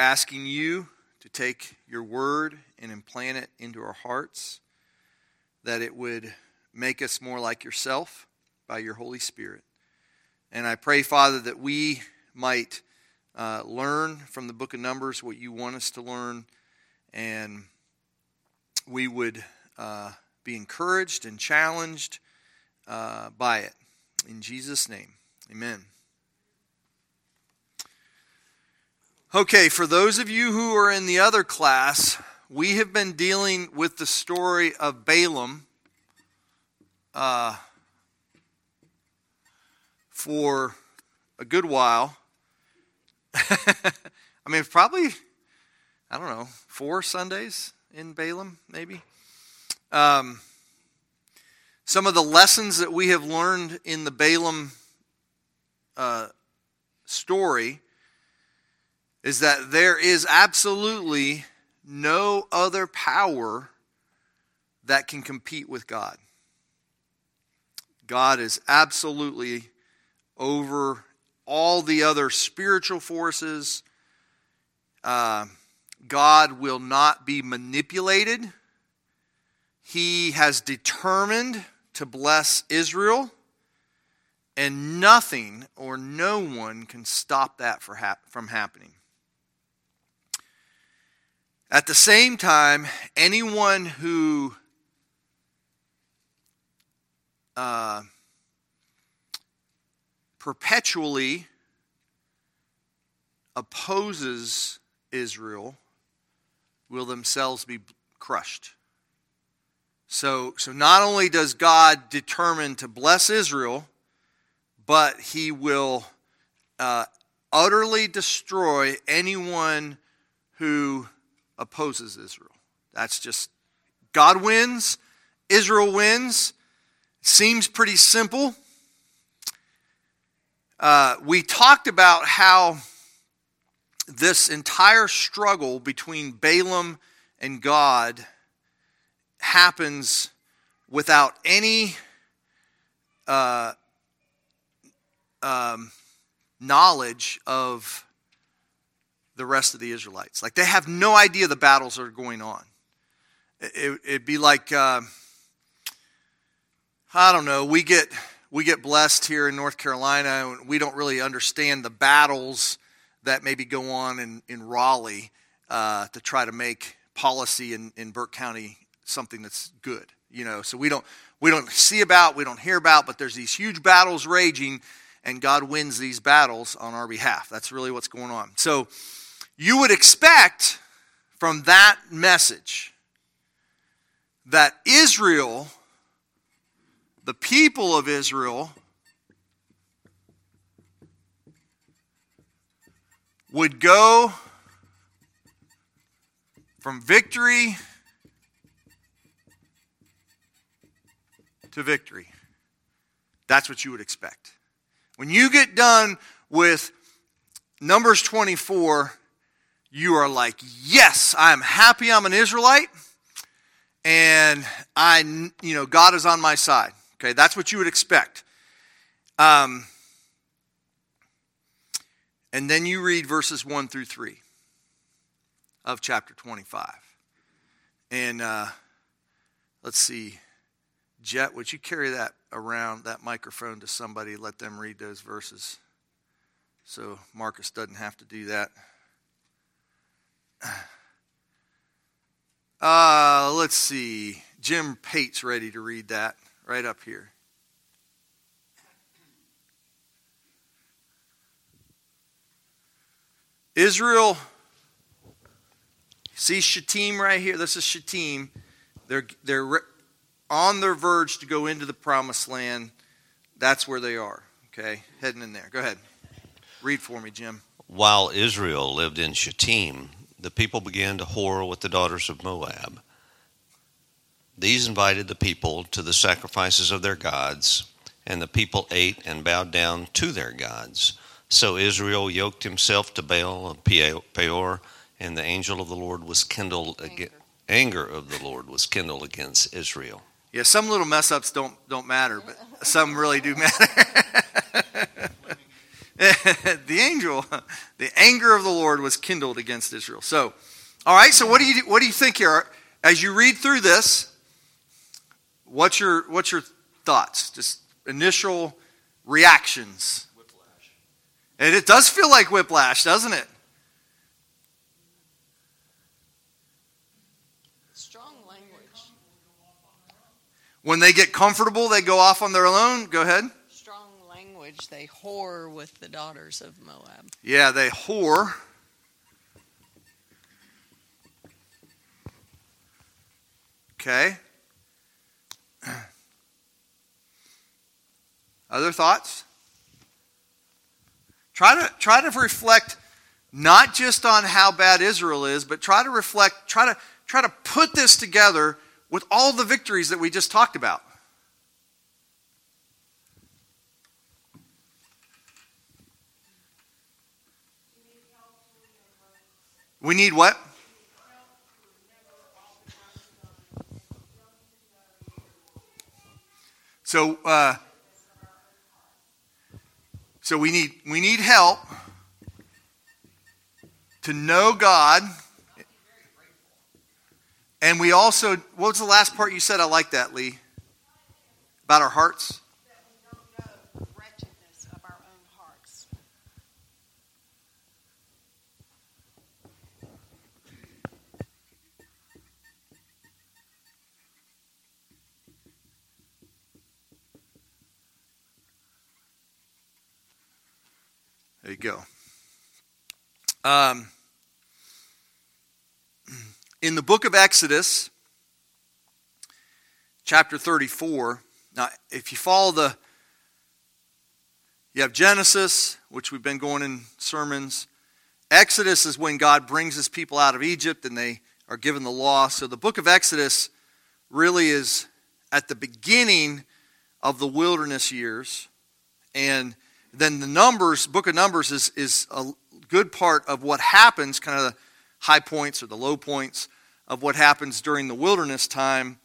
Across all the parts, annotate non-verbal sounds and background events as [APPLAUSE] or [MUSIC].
asking you to take your word and implant it into our hearts, that it would make us more like yourself by your Holy Spirit. And I pray, Father, that we might uh, learn from the book of Numbers what you want us to learn, and we would uh, be encouraged and challenged uh, by it. In Jesus' name, amen. Okay, for those of you who are in the other class, we have been dealing with the story of Balaam uh, for a good while. [LAUGHS] I mean, probably, I don't know, four Sundays in Balaam, maybe. Um, some of the lessons that we have learned in the Balaam uh, story is that there is absolutely no other power that can compete with God. God is absolutely over all the other spiritual forces. Uh, God will not be manipulated. He has determined to bless Israel, and nothing or no one can stop that from happening. At the same time, anyone who uh, perpetually opposes Israel will themselves be crushed. So, so not only does God determine to bless Israel, but he will uh, utterly destroy anyone who opposes Israel. That's just, God wins, Israel wins. Seems pretty simple. Uh, we talked about how this entire struggle between Balaam and God happens without any uh, um, knowledge of the rest of the Israelites. Like they have no idea the battles are going on. It, would be like, uh, I don't know, we get, we get blessed here in North Carolina. And we don't really understand the battles that maybe go on in, in Raleigh uh, to try to make policy in, in Burke County something that's good. You know, so we don't we don't see about, we don't hear about, but there's these huge battles raging, and God wins these battles on our behalf. That's really what's going on. So you would expect from that message that Israel, the people of Israel, would go from victory to victory. That's what you would expect. When you get done with Numbers 24, you are like, yes, I'm happy I'm an Israelite, and I, you know, God is on my side. Okay, that's what you would expect. Um, and then you read verses 1 through 3 of chapter 25. And uh, let's see, Jet, would you carry that around, that microphone to somebody, let them read those verses so Marcus doesn't have to do that? [SIGHS] Uh, let's see. Jim Pate's ready to read that right up here. Israel, see Shittim right here? This is Shittim. They're, they're on their verge to go into the promised land. That's where they are, okay? Heading in there. Go ahead. Read for me, Jim. While Israel lived in Shittim, the people began to whore with the daughters of Moab. These invited the people to the sacrifices of their gods, and the people ate and bowed down to their gods. So Israel yoked himself to Baal of Peor, and the angel of the Lord was kindled against anger of the Lord was kindled against Israel. Yeah, some little mess ups don't don't matter, but some really do matter. [LAUGHS] [LAUGHS] the angel, [LAUGHS] the anger of the Lord was kindled against Israel. So, all right. So, what do you what do you think here as you read through this? What's your what's your thoughts? Just initial reactions. Whiplash. And it does feel like whiplash, doesn't it? Strong language. When they get comfortable, they go off on their own. Go ahead. They whore with the daughters of Moab. Yeah, they whore. Okay. [CLEARS THROAT] Other thoughts? Try to try to reflect not just on how bad Israel is, but try to reflect, try to try to put this together with all the victories that we just talked about. We need what? So, uh, so we need we need help to know God, and we also. What was the last part you said? I like that, Lee. About our hearts. There you go. Um, in the book of Exodus, chapter 34, now if you follow the, you have Genesis, which we've been going in sermons. Exodus is when God brings his people out of Egypt and they are given the law. So the book of Exodus really is at the beginning of the wilderness years. And then the Numbers, book of Numbers, is, is a good part of what happens, kind of the high points or the low points of what happens during the wilderness time.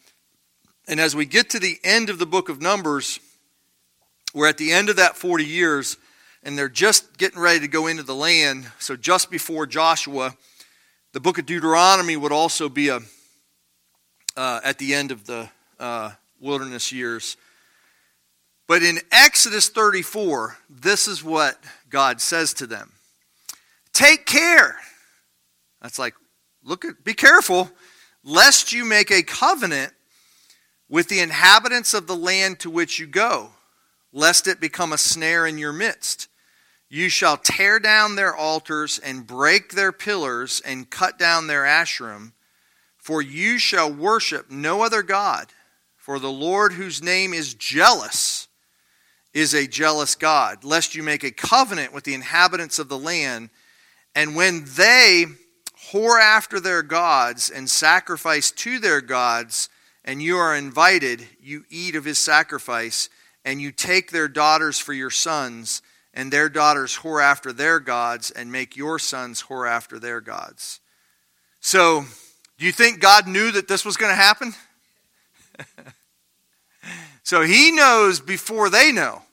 And as we get to the end of the book of Numbers, we're at the end of that 40 years, and they're just getting ready to go into the land. So just before Joshua, the book of Deuteronomy would also be a, uh, at the end of the uh, wilderness years. But in Exodus 34, this is what God says to them Take care. That's like, look at, be careful, lest you make a covenant with the inhabitants of the land to which you go, lest it become a snare in your midst. You shall tear down their altars and break their pillars and cut down their asherim, for you shall worship no other God, for the Lord whose name is jealous is a jealous God, lest you make a covenant with the inhabitants of the land, and when they whore after their gods and sacrifice to their gods, and you are invited, you eat of his sacrifice, and you take their daughters for your sons, and their daughters whore after their gods, and make your sons whore after their gods. So, do you think God knew that this was going to happen? [LAUGHS] so he knows before they know.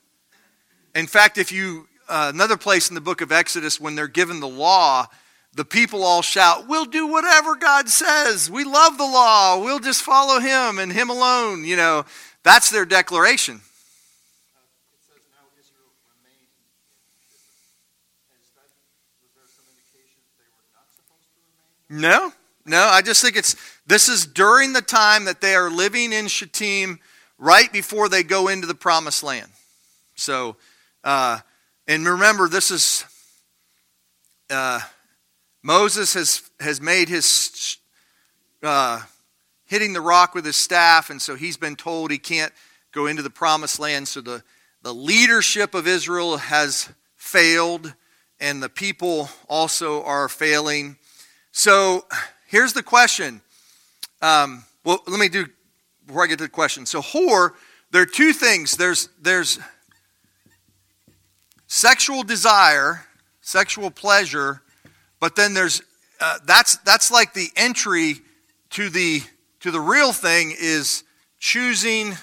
In fact, if you, uh, another place in the book of Exodus, when they're given the law, the people all shout, We'll do whatever God says. We love the law. We'll just follow Him and Him alone. You know, that's their declaration. No, no. I just think it's this is during the time that they are living in Shittim, right before they go into the promised land. So uh, and remember, this is uh, Moses has has made his uh, hitting the rock with his staff, and so he's been told he can't go into the promised land. So the the leadership of Israel has failed, and the people also are failing. So here's the question. Um, well, let me do before I get to the question. So whore, there are two things. There's there's sexual desire, sexual pleasure, but then there's uh, that's that's like the entry to the to the real thing is choosing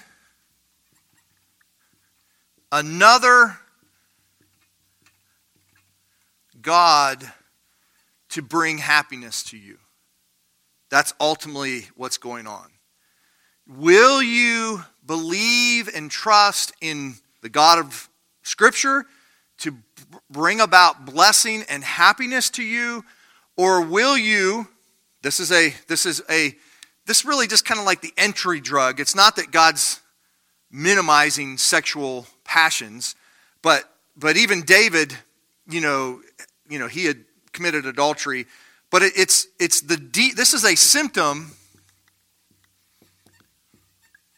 another God to bring happiness to you? That's ultimately what's going on. Will you believe and trust in the God of Scripture to bring about blessing and happiness to you? Or will you, this is a, this is a, this really just kind of like the entry drug. It's not that God's minimizing sexual passions, but, but even David, you know, you know, he had committed adultery, but it, it's, it's the deep, this is a symptom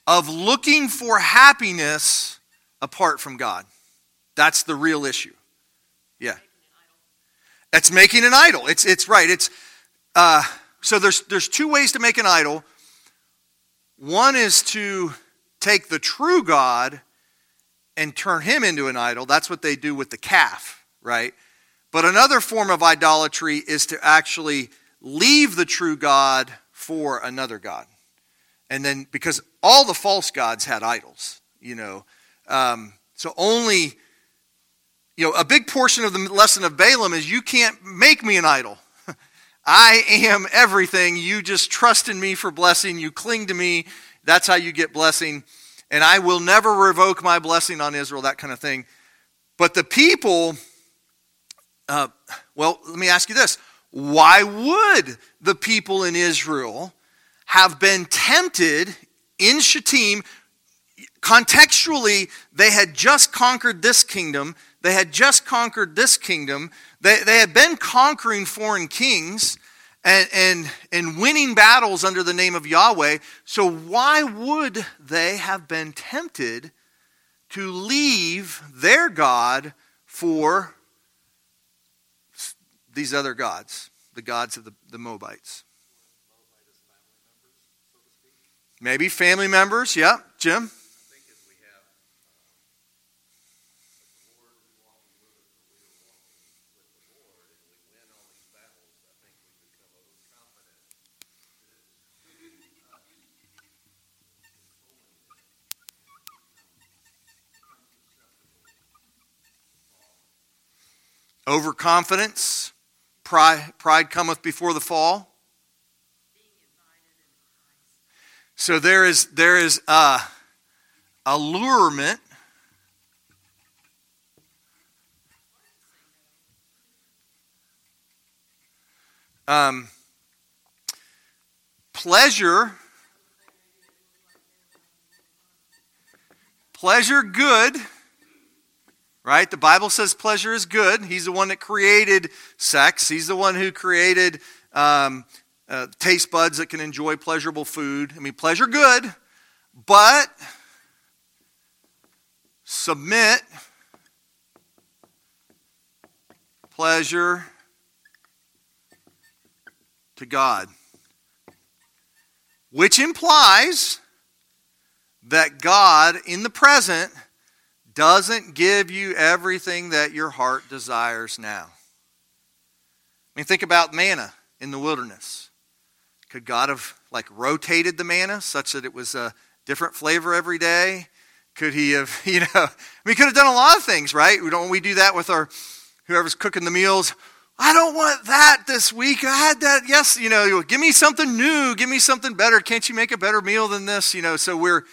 of looking for happiness apart from God. That's the real issue. Yeah. It's making an idol. It's, it's right. It's, uh, so there's, there's two ways to make an idol. One is to take the true God and turn him into an idol. That's what they do with the calf, right? But another form of idolatry is to actually leave the true God for another God. And then, because all the false gods had idols, you know. Um, so only, you know, a big portion of the lesson of Balaam is you can't make me an idol. [LAUGHS] I am everything. You just trust in me for blessing. You cling to me. That's how you get blessing. And I will never revoke my blessing on Israel, that kind of thing. But the people, uh, well, let me ask you this. Why would the people in Israel have been tempted in Shittim. Contextually, they had just conquered this kingdom. They had just conquered this kingdom. They, they had been conquering foreign kings and, and, and winning battles under the name of Yahweh. So, why would they have been tempted to leave their God for these other gods, the gods of the, the Moabites? Maybe family members. Yeah, Jim? Overconfidence, pride, pride cometh before the fall. So there is there is a allurement. Um, pleasure, pleasure, good, right? The Bible says pleasure is good. He's the one that created sex. He's the one who created um, uh, taste buds that can enjoy pleasurable food. I mean, pleasure good, but submit pleasure to God, which implies that God in the present doesn't give you everything that your heart desires now. I mean, think about manna in the wilderness. Could God have like rotated the manna such that it was a different flavor every day? Could he have, [LAUGHS] you know, mean, could have done a lot of things, right? We don't we do that with our whoever's cooking the meals. I don't want that this week. I had that. Yes, you know, give me something new. Give me something better. Can't you make a better meal than this? You know, so we're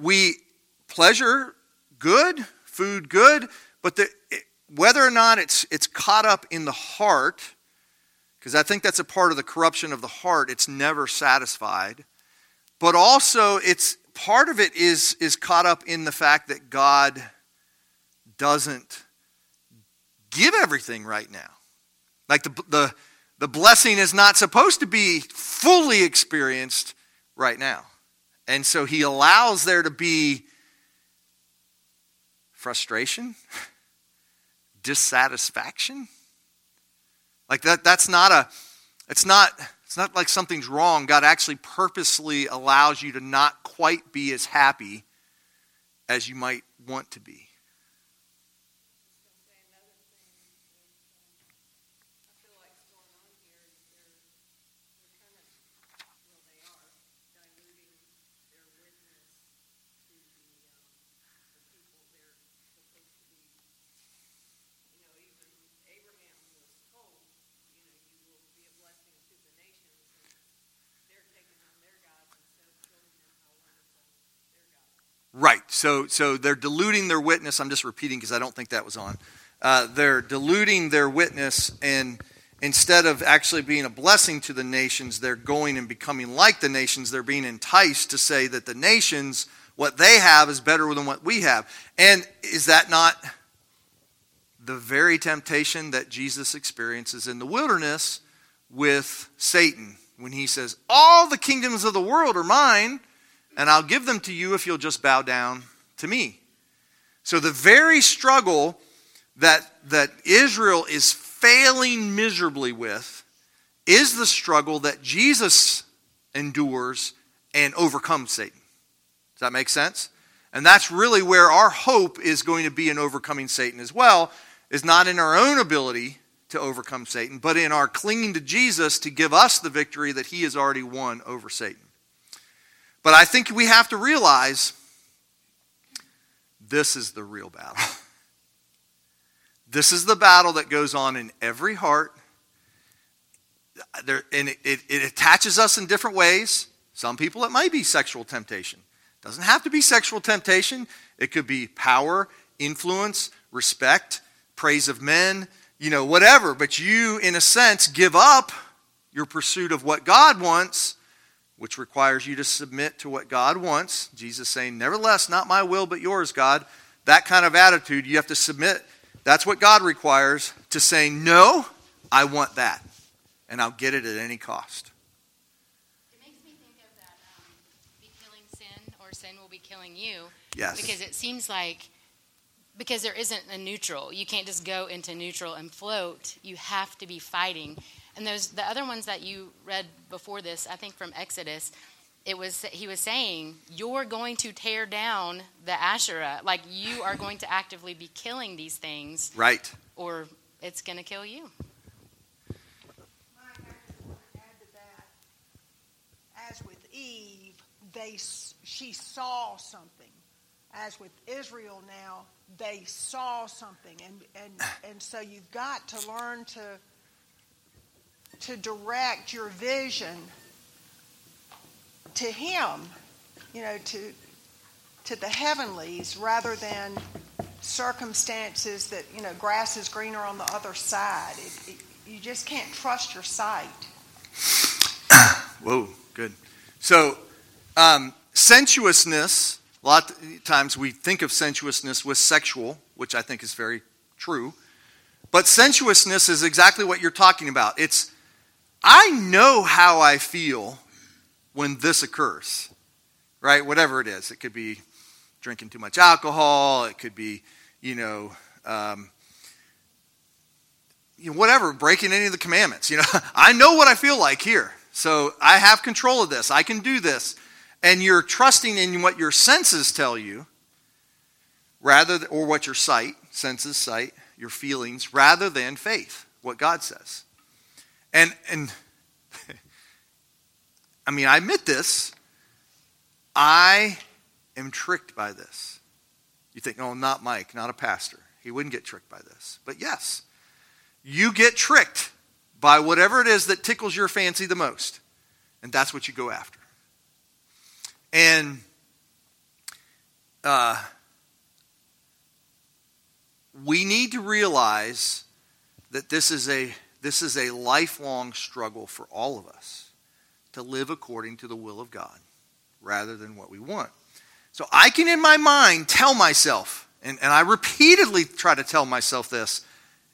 we pleasure good, food good, but the, whether or not it's it's caught up in the heart because I think that's a part of the corruption of the heart. It's never satisfied. But also, it's part of it is, is caught up in the fact that God doesn't give everything right now. Like the, the, the blessing is not supposed to be fully experienced right now. And so he allows there to be frustration, [LAUGHS] dissatisfaction, like that that's not a it's not it's not like something's wrong. God actually purposely allows you to not quite be as happy as you might want to be. So, so they're diluting their witness. I'm just repeating because I don't think that was on. Uh, they're diluting their witness, and instead of actually being a blessing to the nations, they're going and becoming like the nations. They're being enticed to say that the nations, what they have, is better than what we have. And is that not the very temptation that Jesus experiences in the wilderness with Satan when he says, All the kingdoms of the world are mine, and I'll give them to you if you'll just bow down to me. So the very struggle that, that Israel is failing miserably with is the struggle that Jesus endures and overcomes Satan. Does that make sense? And that's really where our hope is going to be in overcoming Satan as well, is not in our own ability to overcome Satan, but in our clinging to Jesus to give us the victory that he has already won over Satan. But I think we have to realize this is the real battle. [LAUGHS] This is the battle that goes on in every heart. There, and it, it, it attaches us in different ways. Some people, it might be sexual temptation. Doesn't have to be sexual temptation. It could be power, influence, respect, praise of men, you know, whatever. But you, in a sense, give up your pursuit of what God wants, which requires you to submit to what God wants. Jesus saying, Nevertheless, not my will, but yours, God. That kind of attitude, you have to submit. That's what God requires to say, No, I want that. And I'll get it at any cost. It makes me think of that um, be killing sin or sin will be killing you. Yes. Because it seems like because there isn't a neutral. You can't just go into neutral and float. You have to be fighting. And those the other ones that you read before this, I think from Exodus, it was he was saying you're going to tear down the Asherah, like you are [LAUGHS] going to actively be killing these things, Right. or it's going to kill you. Mike, I just want to add to that. As with Eve, they she saw something. As with Israel now, they saw something, and and and so you've got to learn to to direct your vision to Him, you know, to to the heavenlies rather than circumstances that you know grass is greener on the other side. It, it, you just can't trust your sight. [COUGHS] Whoa, good. So, um, sensuousness, a lot of times we think of sensuousness with sexual, which I think is very true. But sensuousness is exactly what you're talking about. It's, I know how I feel when this occurs, right? Whatever it is. It could be drinking too much alcohol, it could be, you know, um, you know, whatever, breaking any of the commandments. You know, [LAUGHS] I know what I feel like here. So I have control of this. I can do this. And you're trusting in what your senses tell you, rather th- or what your sight, senses, sight, your feelings, rather than faith, what God says. And and [LAUGHS] I mean, I admit this. I am tricked by this. You think, oh, not Mike, not a pastor. He wouldn't get tricked by this. But yes, you get tricked by whatever it is that tickles your fancy the most. And that's what you go after. And uh, we need to realize that this is a this is a lifelong struggle for all of us to live according to the will of God rather than what we want. So I can in my mind tell myself, and, and I repeatedly try to tell myself this,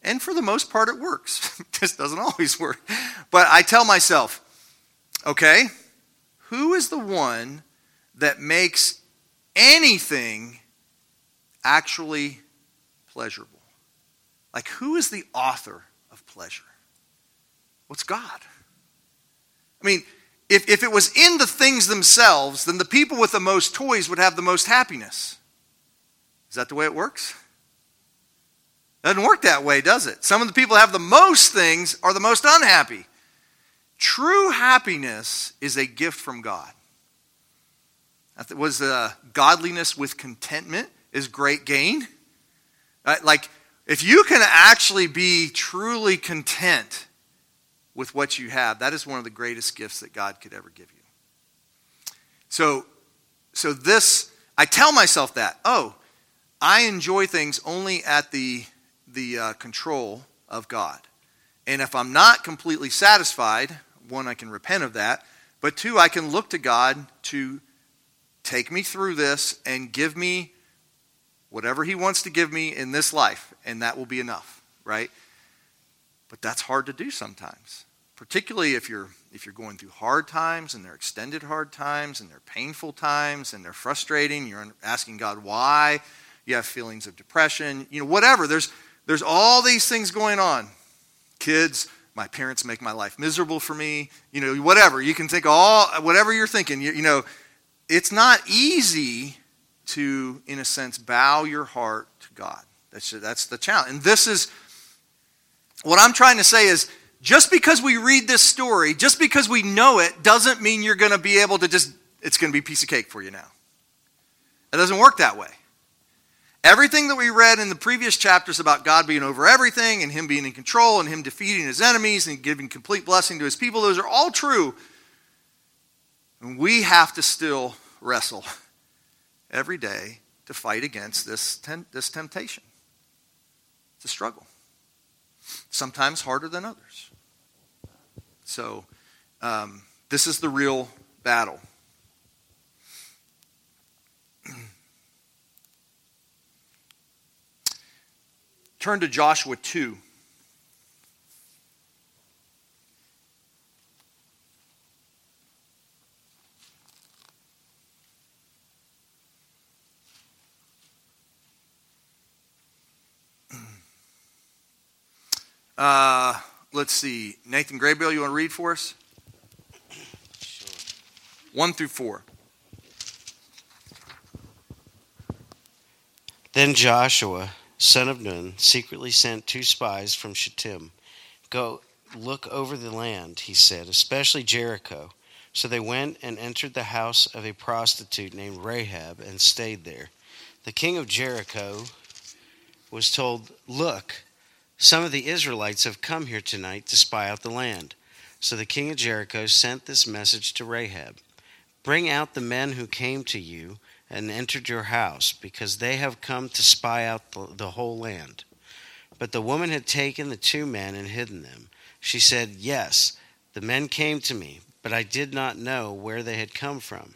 and for the most part it works. [LAUGHS] this doesn't always work. But I tell myself, okay, who is the one that makes anything actually pleasurable? Like, who is the author of pleasure? What's God? I mean, if, if it was in the things themselves, then the people with the most toys would have the most happiness. Is that the way it works? Doesn't work that way, does it? Some of the people have the most things are the most unhappy. True happiness is a gift from God. That Was uh, godliness with contentment is great gain? Uh, like, if you can actually be truly content with what you have, that is one of the greatest gifts that God could ever give you. So, so this, I tell myself that, oh, I enjoy things only at the, the uh, control of God. And if I'm not completely satisfied, one, I can repent of that, but two, I can look to God to take me through this and give me whatever He wants to give me in this life, and that will be enough, right? But that's hard to do sometimes, particularly if you're if you're going through hard times and they're extended hard times and they're painful times and they're frustrating. You're asking God why. You have feelings of depression. You know, whatever. There's there's all these things going on. Kids, my parents make my life miserable for me. You know, whatever. You can think all whatever you're thinking. You, you know, it's not easy to, in a sense, bow your heart to God. That's, that's the challenge. And this is what I'm trying to say is just because we read this story, just because we know it, doesn't mean you're going to be able to just, it's going to be a piece of cake for you now. It doesn't work that way. Everything that we read in the previous chapters about God being over everything and Him being in control and Him defeating His enemies and giving complete blessing to His people, those are all true. And we have to still wrestle every day to fight against this, this temptation. It's a struggle, sometimes harder than others. So, um, this is the real battle. [CLEARS THROAT] Turn to Joshua 2. Uh, let's see. Nathan Graybill, you want to read for us? Sure. 1 through 4. Then Joshua, son of Nun, secretly sent two spies from Shittim. Go look over the land, he said, especially Jericho. So they went and entered the house of a prostitute named Rahab and stayed there. The king of Jericho was told, Look, some of the Israelites have come here tonight to spy out the land. So the king of Jericho sent this message to Rahab Bring out the men who came to you and entered your house, because they have come to spy out the, the whole land. But the woman had taken the two men and hidden them. She said, Yes, the men came to me, but I did not know where they had come from.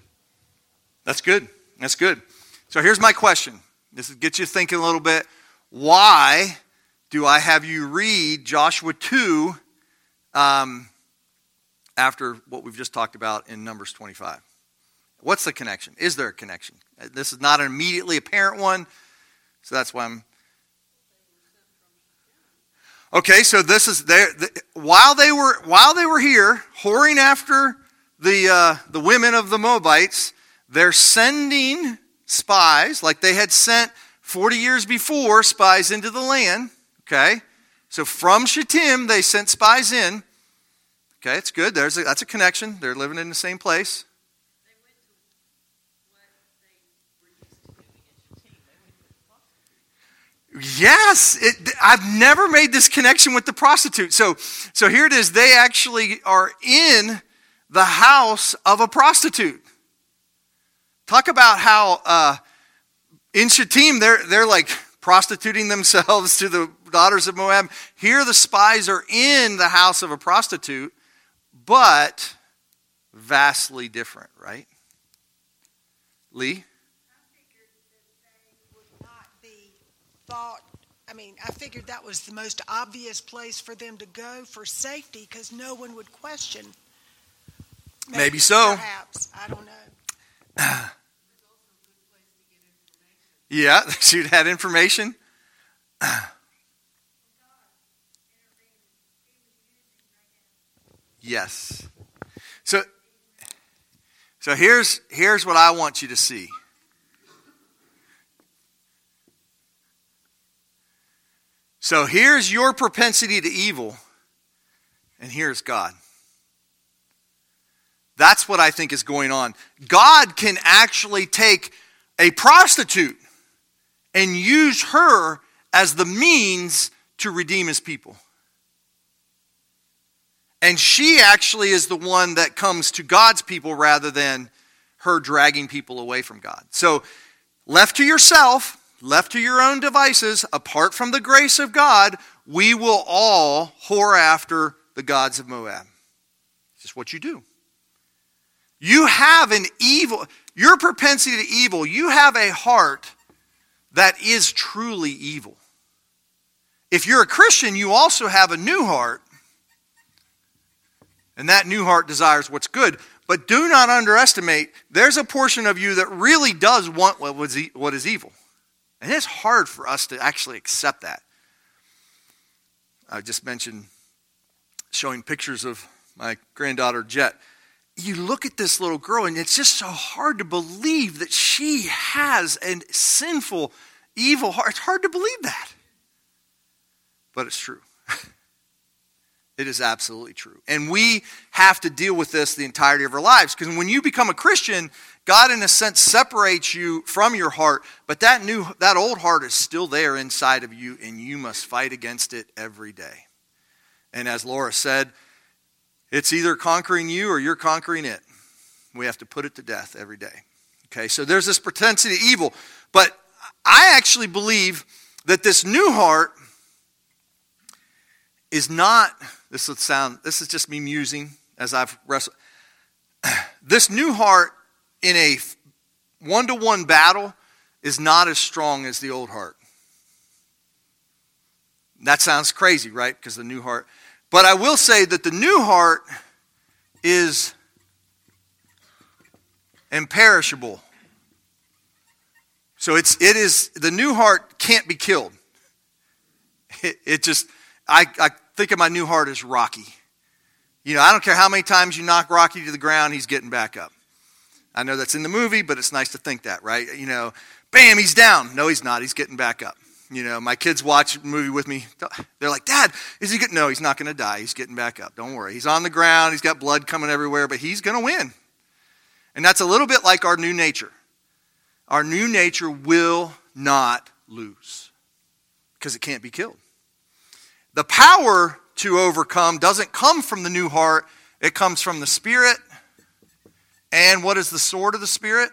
That's good. That's good. So here's my question. This gets you thinking a little bit. Why do I have you read Joshua 2 um, after what we've just talked about in Numbers 25? What's the connection? Is there a connection? This is not an immediately apparent one, so that's why I'm. Okay, so this is there. The, while they were while they were here whoring after the uh, the women of the Moabites, they're sending spies like they had sent 40 years before spies into the land Okay? So from Shittim, they sent spies in. Okay, it's good. There's a, that's a connection. They're living in the same place. Yes, it, I've never made this connection with the prostitute. So, so here it is. They actually are in the house of a prostitute. Talk about how uh, in Shittim they're they're like prostituting themselves [LAUGHS] to the daughters of Moab. Here the spies are in the house of a prostitute, but vastly different, right? Lee? thought I mean, I figured that was the most obvious place for them to go for safety because no one would question. Maybe, Maybe so. Perhaps. I don't know. [CLEARS THROAT] yeah, [LAUGHS] she'd had information. [CLEARS THROAT] Yes. So, so here's, here's what I want you to see. So here's your propensity to evil, and here's God. That's what I think is going on. God can actually take a prostitute and use her as the means to redeem his people. And she actually is the one that comes to God's people rather than her dragging people away from God. So, left to yourself, left to your own devices, apart from the grace of God, we will all whore after the gods of Moab. It's just what you do. You have an evil, your propensity to evil, you have a heart that is truly evil. If you're a Christian, you also have a new heart, and that new heart desires what's good. But do not underestimate, there's a portion of you that really does want what, was, what is evil. And it's hard for us to actually accept that. I just mentioned showing pictures of my granddaughter Jet. You look at this little girl, and it's just so hard to believe that she has a sinful, evil heart. It's hard to believe that. But it's true. [LAUGHS] It is absolutely true. And we have to deal with this the entirety of our lives because when you become a Christian, God in a sense separates you from your heart, but that new that old heart is still there inside of you and you must fight against it every day. And as Laura said, it's either conquering you or you're conquering it. We have to put it to death every day. Okay? So there's this propensity to evil, but I actually believe that this new heart is not this would sound this is just me musing as i've wrestled. [CLEARS THROAT] This new heart in a one-to-one battle is not as strong as the old heart. That sounds crazy right? Because the new heart but i will say that the new heart is imperishable. So it's it is the new heart can't be killed. [LAUGHS] It, it just I, I think of my new heart as Rocky. You know, I don't care how many times you knock Rocky to the ground, he's getting back up. I know that's in the movie, but it's nice to think that, right? You know, bam, he's down. No, he's not. He's getting back up. You know, my kids watch a movie with me. They're like, Dad, is he good? No, he's not going to die. He's getting back up. Don't worry. He's on the ground. He's got blood coming everywhere, but he's going to win. And that's a little bit like our new nature. Our new nature will not lose because it can't be killed. The power to overcome doesn't come from the new heart, it comes from the Spirit. And what is the sword of the Spirit?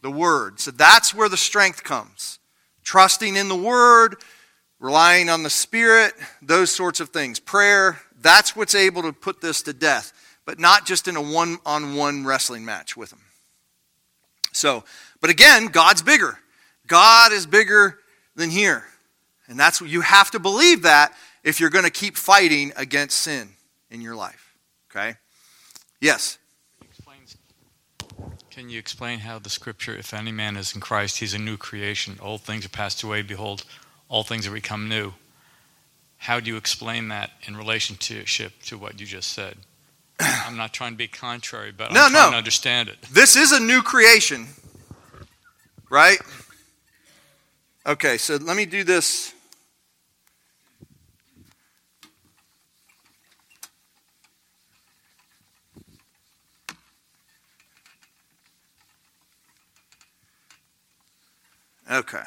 The Word. So that's where the strength comes. Trusting in the Word, relying on the Spirit, those sorts of things. Prayer, that's what's able to put this to death, but not just in a one on one wrestling match with Him. So, but again, God's bigger. God is bigger than here. And that's what you have to believe that if you're going to keep fighting against sin in your life. Okay? Yes. Can you explain how the scripture, if any man is in Christ, he's a new creation. Old things are passed away. Behold, all things have become new. How do you explain that in relationship to what you just said? I'm not trying to be contrary, but no, I'm trying no. to understand it. This is a new creation, right? Okay, so let me do this. Okay.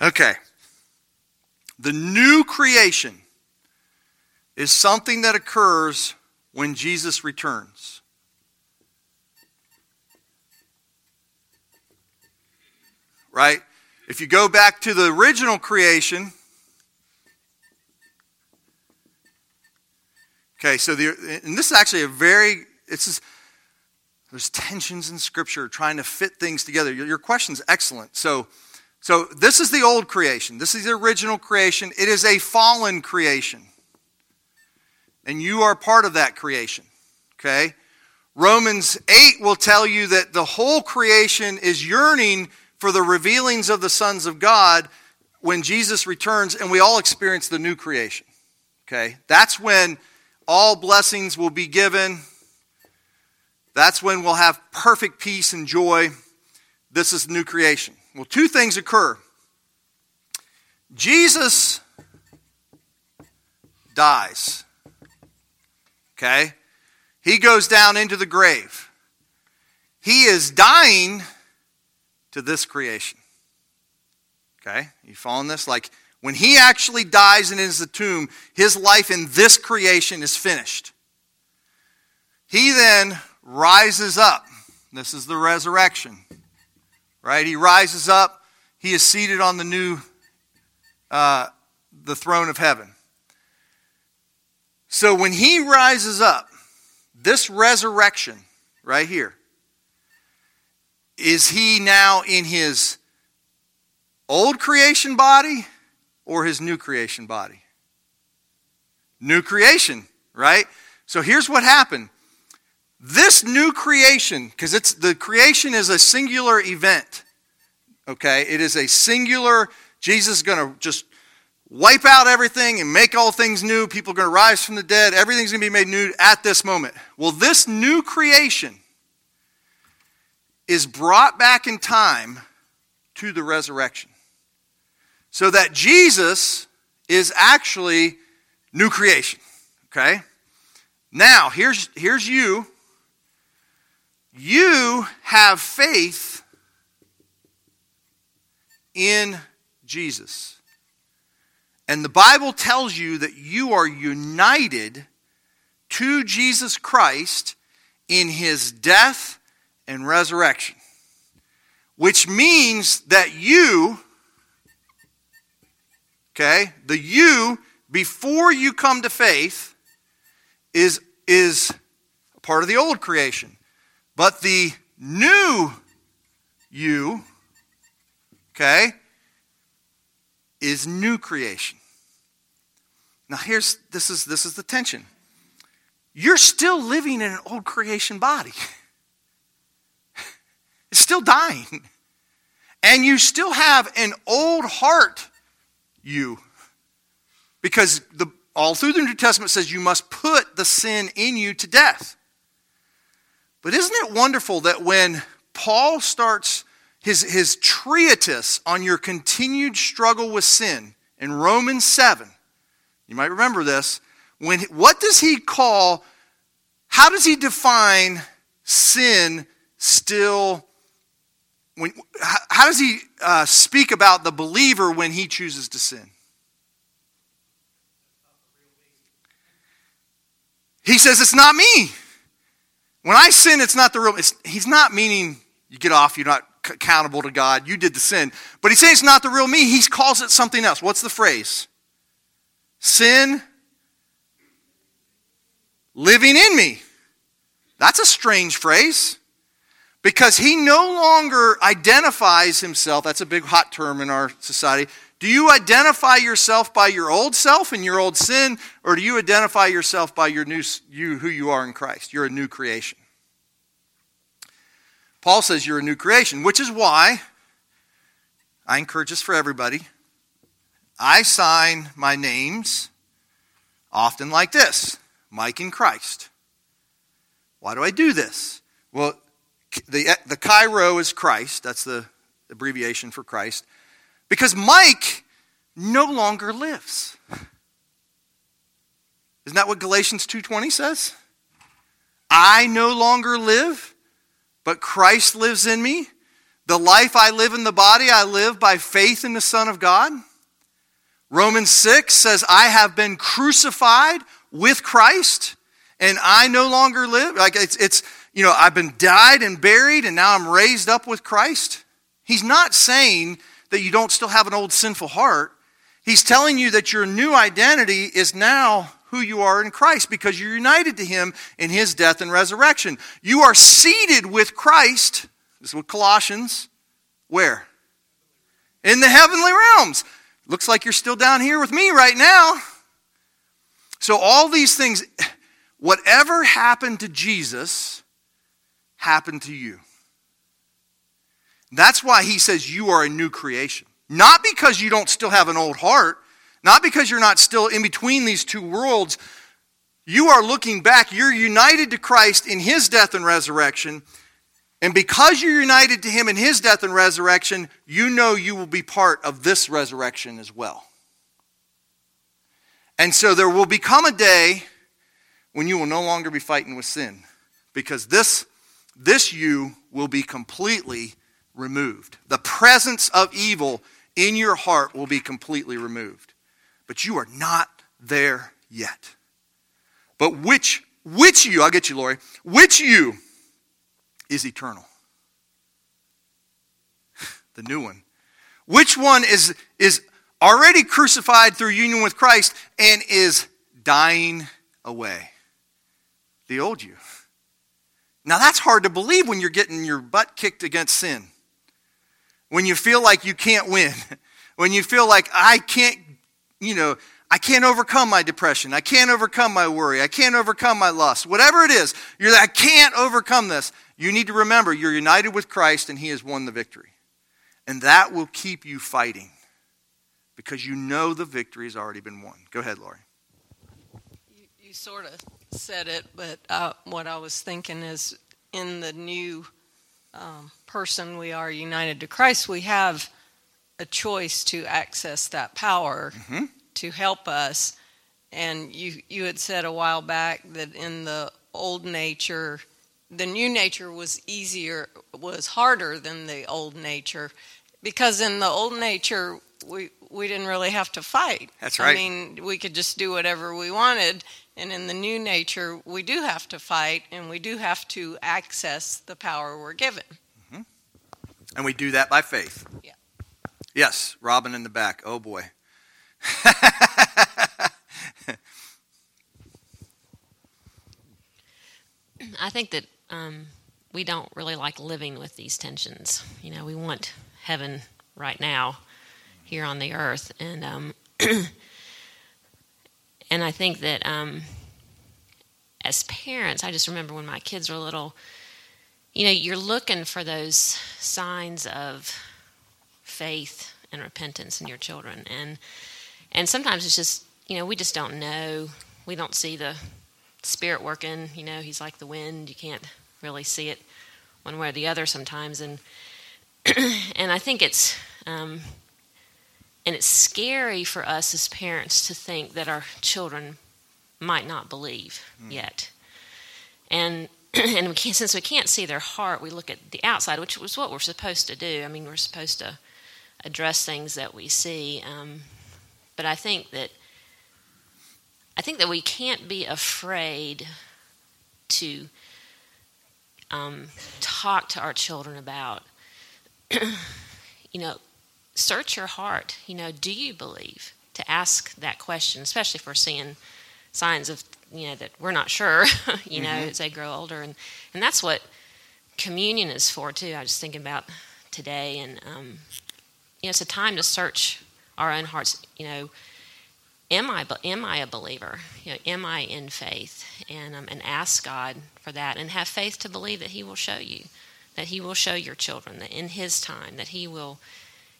Okay. The new creation is something that occurs when Jesus returns. Right? If you go back to the original creation, okay, so the, and this is actually a very, it's just, there's tensions in Scripture trying to fit things together. Your, your question's excellent. So, so this is the old creation. This is the original creation. It is a fallen creation. And you are part of that creation. Okay? Romans 8 will tell you that the whole creation is yearning for the revealings of the sons of God when Jesus returns and we all experience the new creation. Okay? That's when all blessings will be given. That's when we'll have perfect peace and joy. This is new creation. Well, two things occur. Jesus dies. Okay? he goes down into the grave. He is dying to this creation. Okay? You following this? Like when he actually dies and is the tomb, his life in this creation is finished. He then rises up. This is the resurrection. Right? He rises up. He is seated on the new uh, the throne of heaven. So when he rises up, this resurrection right here, is he now in his old creation body or his new creation body? New creation, right? So here's what happened. This new creation, because it's the creation is a singular event. Okay? It is a singular, Jesus is going to just wipe out everything and make all things new. People are going to rise from the dead. Everything's going to be made new at this moment. Well, this new creation is brought back in time to the resurrection. So that Jesus is actually new creation. Okay? Now, here's, here's you. You have faith in Jesus. And the Bible tells you that you are united to Jesus Christ in his death and resurrection, which means that you, okay, the you before you come to faith is, is part of the old creation. But the new you, okay, is new creation. Now here's this is this is the tension. You're still living in an old creation body. [LAUGHS] It's still dying. And you still have an old heart, you. Because the, all through the New Testament says you must put the sin in you to death. But isn't it wonderful that when Paul starts his, his treatise on your continued struggle with sin in Romans 7, you might remember this, when, what does he call, how does he define sin still when, how does he uh, speak about the believer when he chooses to sin? He says, It's not me. When I sin, it's not the real. he's not meaning you get off, you're not accountable to God, you did the sin. But he's saying it's not the real me. He calls it something else. What's the phrase? Sin living in me. That's a strange phrase because he no longer identifies himself. That's a big hot term in our society. Do you identify yourself by your old self and your old sin, or do you identify yourself by your new you who you are in Christ? You're a new creation. Paul says you're a new creation, which is why I encourage this for everybody. I sign my names often like this Mike in Christ. Why do I do this? Well, the, the Chi-Rho is Christ. That's the abbreviation for Christ. Because Mike no longer lives. Isn't that what Galatians 2:20 says? I no longer live, but Christ lives in me. The life I live in the body, I live by faith in the Son of God. Romans 6 says, I have been crucified with Christ, and I no longer live. Like it's, it's you know, I've been died and buried and now I'm raised up with Christ. He's not saying that you don't still have an old sinful heart. He's telling you that your new identity is now who you are in Christ because you're united to Him in His death and resurrection. You are seated with Christ. This is what Colossians. Where? In the heavenly realms. Looks like you're still down here with me right now. So, all these things, whatever happened to Jesus, happen to you. That's why he says you are a new creation. Not because you don't still have an old heart, not because you're not still in between these two worlds. You are looking back. You're united to Christ in his death and resurrection. And because you're united to him in his death and resurrection, you know you will be part of this resurrection as well. And so there will become a day when you will no longer be fighting with sin because this this you will be completely removed. The presence of evil in your heart will be completely removed. But you are not there yet. But which which you, I'll get you, Lori, which you is eternal? [LAUGHS] The new one. Which one is, is already crucified through union with Christ and is dying away? The old you. Now that's hard to believe when you're getting your butt kicked against sin. When you feel like you can't win. [LAUGHS] When you feel like I can't, you know, I can't overcome my depression. I can't overcome my worry. I can't overcome my lust. Whatever it is, you're I can't overcome this. You need to remember you're united with Christ and he has won the victory. And that will keep you fighting because you know the victory has already been won. Go ahead, Lori. You, you sort of said it, but uh, what I was thinking is in the new um, person we are united to Christ, we have a choice to access that power Mm-hmm. to help us. And you you had said a while back that in the old nature, the new nature was easier, was harder than the old nature, because in the old nature we we didn't really have to fight. That's right. I mean, we could just do whatever we wanted. And in the new nature, we do have to fight, and we do have to access the power we're given. And we do that by faith. Yeah. Yes, Robin in the back. Oh boy. [LAUGHS] I think that um, we don't really like living with these tensions. You know, we want heaven right now here on the earth, and um, [CLEARS THROAT] and I think that um, as parents, I just remember when my kids were little. You know, you're looking for those signs of faith and repentance in your children, and and sometimes it's just you know we just don't know. We don't see the spirit working. You know, he's like the wind. You can't really see it one way or the other sometimes, and [CLEARS THROAT] and I think it's um, and it's scary for us as parents to think that our children might not believe yet, and [CLEARS THROAT] and we can't, since we can't see their heart, we look at the outside, which was what we're supposed to do. I mean, we're supposed to address things that we see, um, but I think that I think that we can't be afraid to um, talk to our children about, [CLEARS THROAT] you know, search your heart. You know, do you believe? To ask that question, especially if we're seeing signs of, you know, that we're not sure, [LAUGHS] you know, as they grow older. And, and that's what communion is for, too. I was just thinking about today. And, um, you know, it's a time to search our own hearts, you know, am I am I a believer? You know, am I in faith? And um, and ask God for that, and have faith to believe that He will show you, that He will show your children that in His time that He will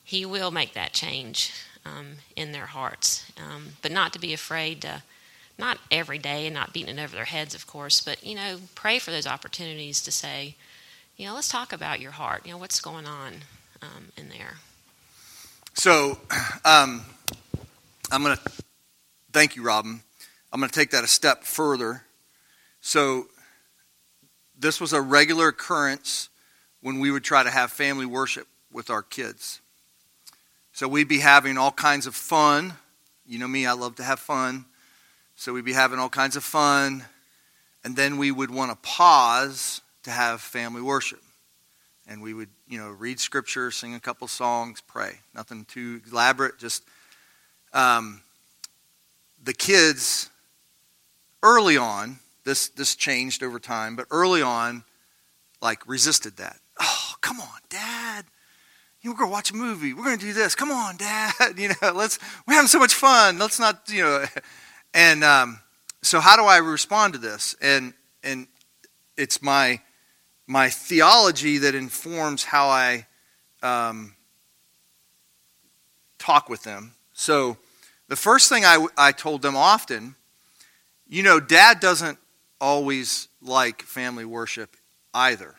He will make that change um, in their hearts, um, but not to be afraid to. Not every day and not beating it over their heads, of course, but you know, pray for those opportunities to say, you know, let's talk about your heart. You know, what's going on um, in there. So, [CLEARS THROAT] um, I'm going to thank you, Robin. I'm going to take that a step further. So, this was a regular occurrence when we would try to have family worship with our kids. So, we'd be having all kinds of fun. You know me, I love to have fun. So, we'd be having all kinds of fun. And then we would want to pause to have family worship. And we would, you know, read scripture, sing a couple songs, pray. Nothing too elaborate, just um, the kids early on this this changed over time but early on like resisted that oh come on dad you to watch a movie. We're going to do this. Come on dad. [LAUGHS] You know let's we're having so much fun. Let's not you know. And um, so how do i respond to this? And and it's my my theology that informs how i um, talk with them. So the first thing I, I told them often, you know, dad doesn't always like family worship either.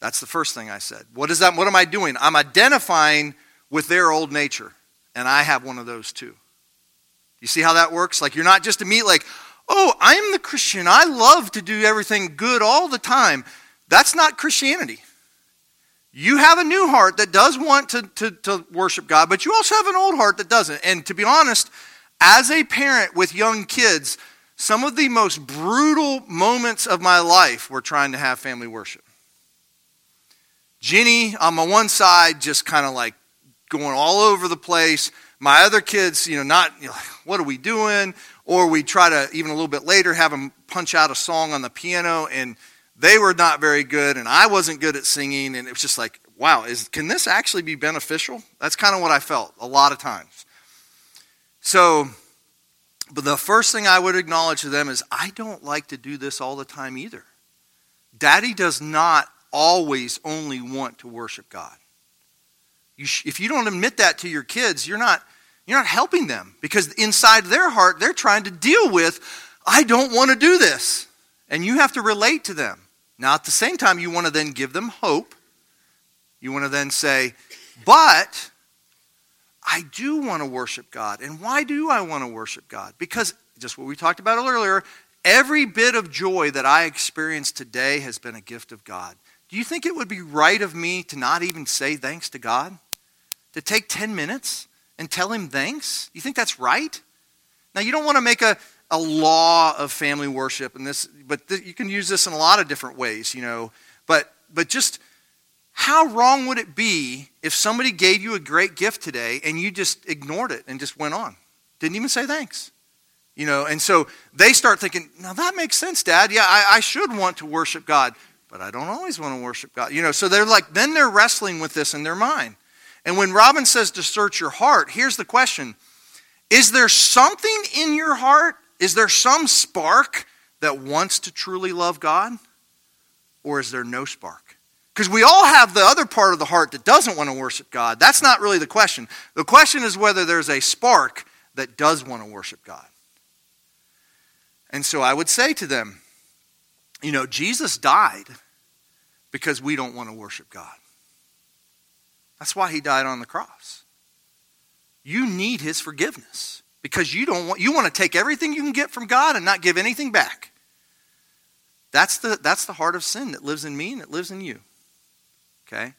That's the first thing I said. What is that? What am I doing? I'm identifying with their old nature, and I have one of those too. You see how that works? Like you're not just immediately like, oh, I'm the Christian. I love to do everything good all the time. That's not Christianity. You have a new heart that does want to, to, to worship God, but you also have an old heart that doesn't. And to be honest, as a parent with young kids, some of the most brutal moments of my life were trying to have family worship. Jenny on my one side, just kind of like going all over the place. My other kids, you know, not, you know, [LAUGHS] what are we doing? Or we try to, even a little bit later, have them punch out a song on the piano, and they were not very good, and I wasn't good at singing, and it was just like, wow, is, can this actually be beneficial? That's kind of what I felt a lot of times. So, but the first thing I would acknowledge to them is I don't like to do this all the time either. Daddy does not always only want to worship God. You sh- if you don't admit that to your kids, you're not, you're not helping them because inside their heart, they're trying to deal with, I don't want to do this. And you have to relate to them. Now, at the same time, you want to then give them hope. You want to then say, but I do want to worship God. And why do I want to worship God? Because, just what we talked about earlier, every bit of joy that I experience today has been a gift of God. Do you think it would be right of me to not even say thanks to God? To take 10 minutes and tell Him thanks? You think that's right? Now, you don't want to make a, a law of family worship, and this, but th- you can use this in a lot of different ways, you know. But, but just how wrong would it be if somebody gave you a great gift today and you just ignored it and just went on? Didn't even say thanks. You know, and so they start thinking, now that makes sense, Dad. Yeah, I, I should want to worship God but I don't always want to worship God. You know, so they're like, then they're wrestling with this in their mind. And when Robin says to search your heart, here's the question Is there something in your heart? Is there some spark that wants to truly love God? Or is there no spark? Because we all have the other part of the heart that doesn't want to worship God. That's not really the question. The question is whether there's a spark that does want to worship God. And so I would say to them, you know, Jesus died because we don't want to worship God. That's why he died on the cross. You need his forgiveness because you don't want you want to take everything you can get from God and not give anything back. That's the that's the heart of sin that lives in me and that lives in you. Okay?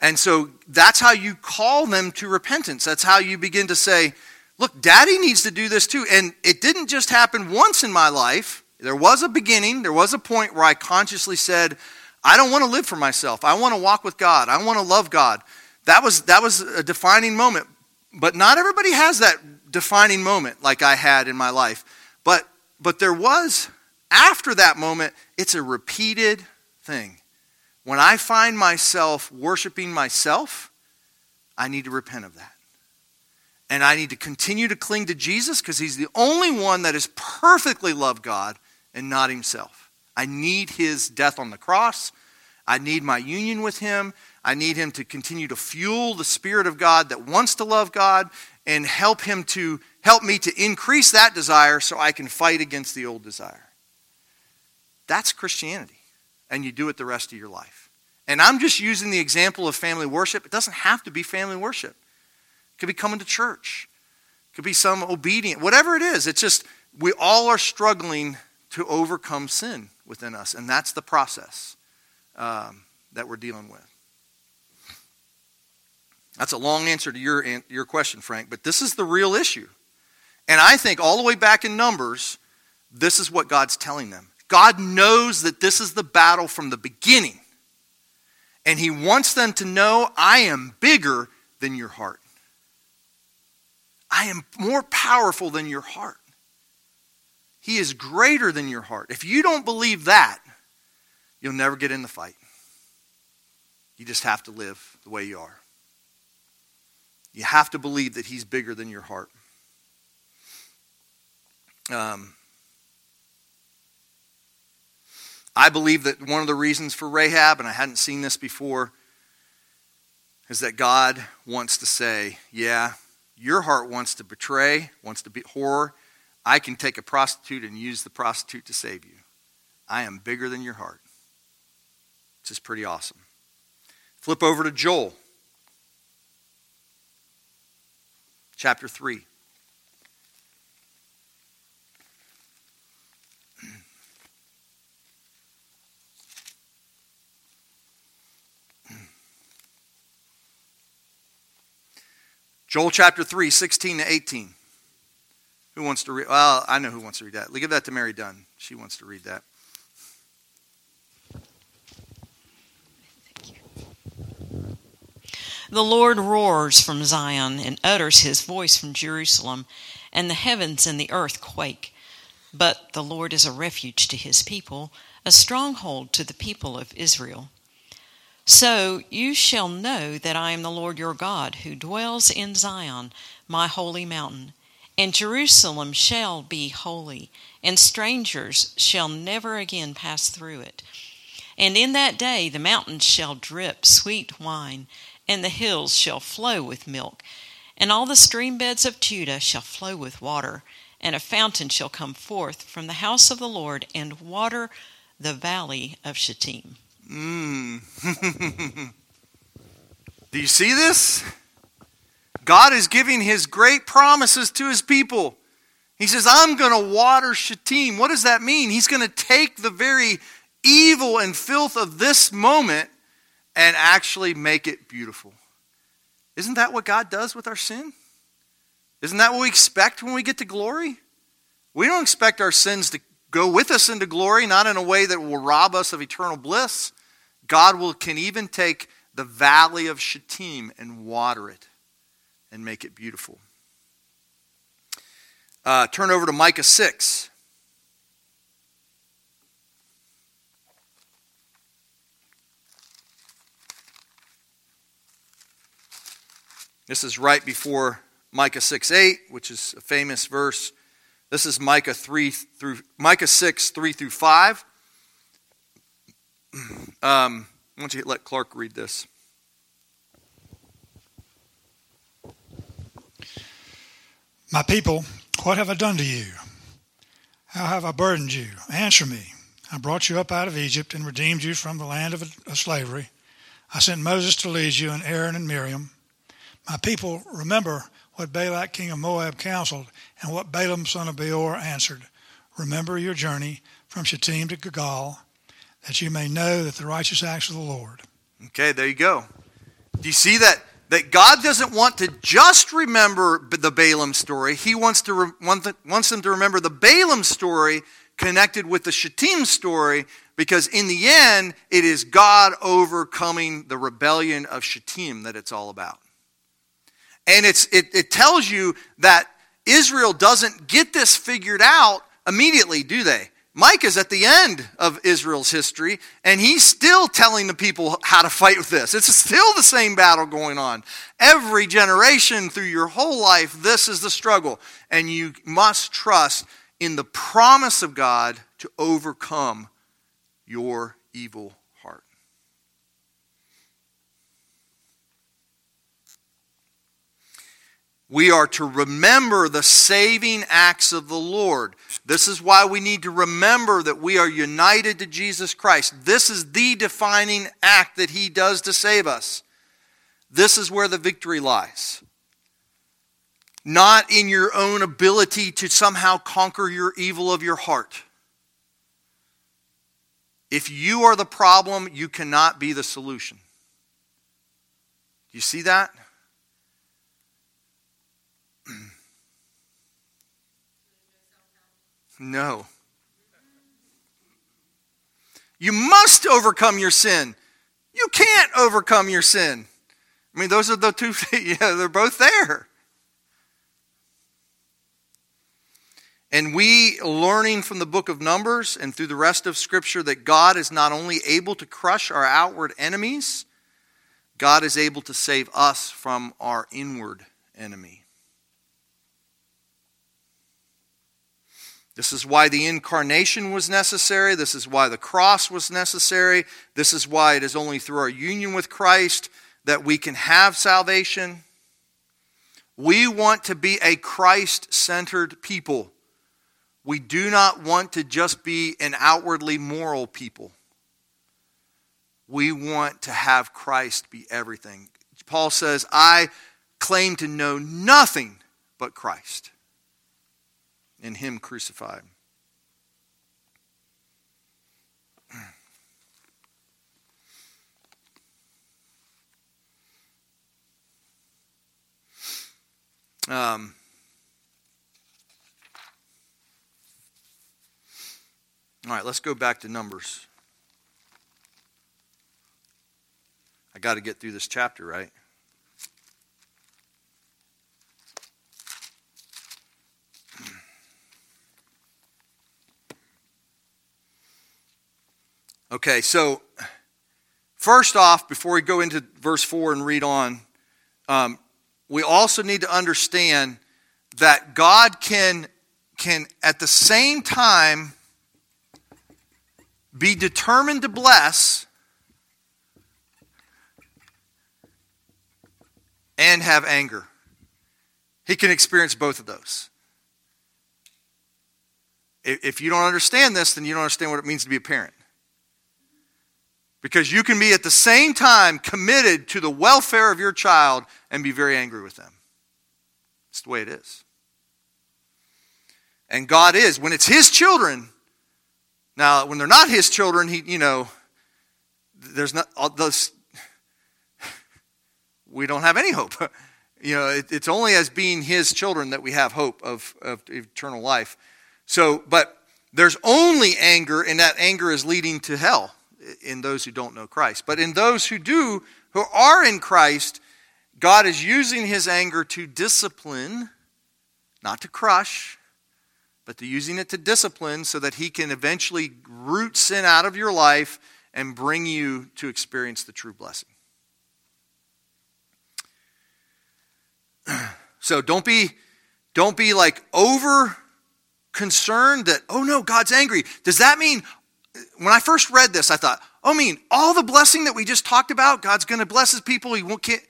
And so that's how you call them to repentance. That's how you begin to say, look, daddy needs to do this too. And it didn't just happen once in my life. There was a beginning, there was a point where I consciously said, I don't want to live for myself. I want to walk with God. I want to love God. That was, that was a defining moment. But not everybody has that defining moment like I had in my life. But, but there was, after that moment, it's a repeated thing. When I find myself worshiping myself, I need to repent of that. And I need to continue to cling to Jesus because he's the only one that has perfectly loved God and not himself. I need his death on the cross. I need my union with him. I need him to continue to fuel the spirit of God that wants to love God and help him to help me to increase that desire so I can fight against the old desire. That's Christianity. And you do it the rest of your life. And I'm just using the example of family worship. It doesn't have to be family worship. It could be coming to church. It could be some obedient, whatever it is. It's just we all are struggling to overcome sin within us. And that's the process um, that we're dealing with. That's a long answer to your, your question, Frank, but this is the real issue. And I think all the way back in Numbers, this is what God's telling them. God knows that this is the battle from the beginning. And He wants them to know I am bigger than your heart. I am more powerful than your heart. He is greater than your heart. If you don't believe that, you'll never get in the fight. You just have to live the way you are. You have to believe that He's bigger than your heart. Um, I believe that one of the reasons for Rahab, and I hadn't seen this before, is that God wants to say, Yeah, your heart wants to betray, wants to be horror, I can take a prostitute and use the prostitute to save you. I am bigger than your heart. This is pretty awesome. Flip over to Joel chapter 3. Joel chapter 3, 16 to 18. Who wants to read? Well, I know who wants to read that. Give that to Mary Dunn. She wants to read that. The Lord roars from Zion and utters his voice from Jerusalem, and the heavens and the earth quake. But the Lord is a refuge to his people, a stronghold to the people of Israel. So you shall know that I am the Lord your God, who dwells in Zion, my holy mountain. And Jerusalem shall be holy, and strangers shall never again pass through it. And in that day the mountains shall drip sweet wine, and the hills shall flow with milk, and all the stream beds of Judah shall flow with water, and a fountain shall come forth from the house of the Lord and water the valley of Shittim. Mm. [LAUGHS] Do you see this? God is giving his great promises to his people. He says, I'm going to water Shittim. What does that mean? He's going to take the very evil and filth of this moment and actually make it beautiful. Isn't that what God does with our sin? Isn't that what we expect when we get to glory? We don't expect our sins to go with us into glory, not in a way that will rob us of eternal bliss. God will, can even take the valley of Shittim and water it and make it beautiful. Uh, turn over to Micah 6. This is right before Micah 6 8, which is a famous verse. This is Micah 3 through Micah 6, 3 through 5. [CLEARS THROAT] Um, don't you let Clark read this? My people, what have I done to you? How have I burdened you? Answer me. I brought you up out of Egypt and redeemed you from the land of, slavery. I sent Moses to lead you, and Aaron and Miriam. My people, remember what Balak king of Moab counseled, and what Balaam son of Beor answered. Remember your journey from Shittim to Gilgal, that you may know that the righteous acts of the Lord. Okay, there you go. Do you see that? That God doesn't want to just remember the Balaam story. He wants to re- wants them to remember the Balaam story connected with the Shittim story, because in the end, it is God overcoming the rebellion of Shittim that it's all about. And it's, it, it tells you that Israel doesn't get this figured out immediately, do they? Micah's at the end of Israel's history, and he's still telling the people how to fight with this. It's still the same battle going on. Every generation through your whole life, this is the struggle. And you must trust in the promise of God to overcome your evil We are to remember the saving acts of the Lord. This is why we need to remember that we are united to Jesus Christ. This is the defining act that He does to save us. This is where the victory lies. Not in your own ability to somehow conquer your evil of your heart. If you are the problem, you cannot be the solution. Do you see that? No. You must overcome your sin. You can't overcome your sin. I mean, those are the two, [LAUGHS] yeah, they're both there. And we, learning from the book of Numbers and through the rest of Scripture, that God is not only able to crush our outward enemies, God is able to save us from our inward enemy. This is why the incarnation was necessary. This is why the cross was necessary. This is why it is only through our union with Christ that we can have salvation. We want to be a Christ centered people. We do not want to just be an outwardly moral people. We want to have Christ be everything. Paul says, I claim to know nothing but Christ in Him crucified. [CLEARS THROAT] Um, all right, let's go back to Numbers. I got to get through this chapter, right? Okay, so first off, before we go into verse 4 and read on, um, we also need to understand that God can, can at the same time be determined to bless and have anger. He can experience both of those. If you don't understand this, then you don't understand what it means to be a parent. Because you can be at the same time committed to the welfare of your child and be very angry with them. It's the way it is. And God is. When it's His children, now when they're not His children, He, you know, there's not those. We don't have any hope. [LAUGHS] You know, it, it's only as being His children that we have hope of, of eternal life. So, but there's only anger, and that anger is leading to hell in those who don't know Christ. But in those who do, who are in Christ, God is using his anger to discipline, not to crush, but to using it to discipline so that he can eventually root sin out of your life and bring you to experience the true blessing. [CLEARS THROAT] So don't be don't be like over concerned that oh no God's angry. Does that mean when I first read this, I thought, oh, I mean, all the blessing that we just talked about, God's going to bless his people. He won't, can't,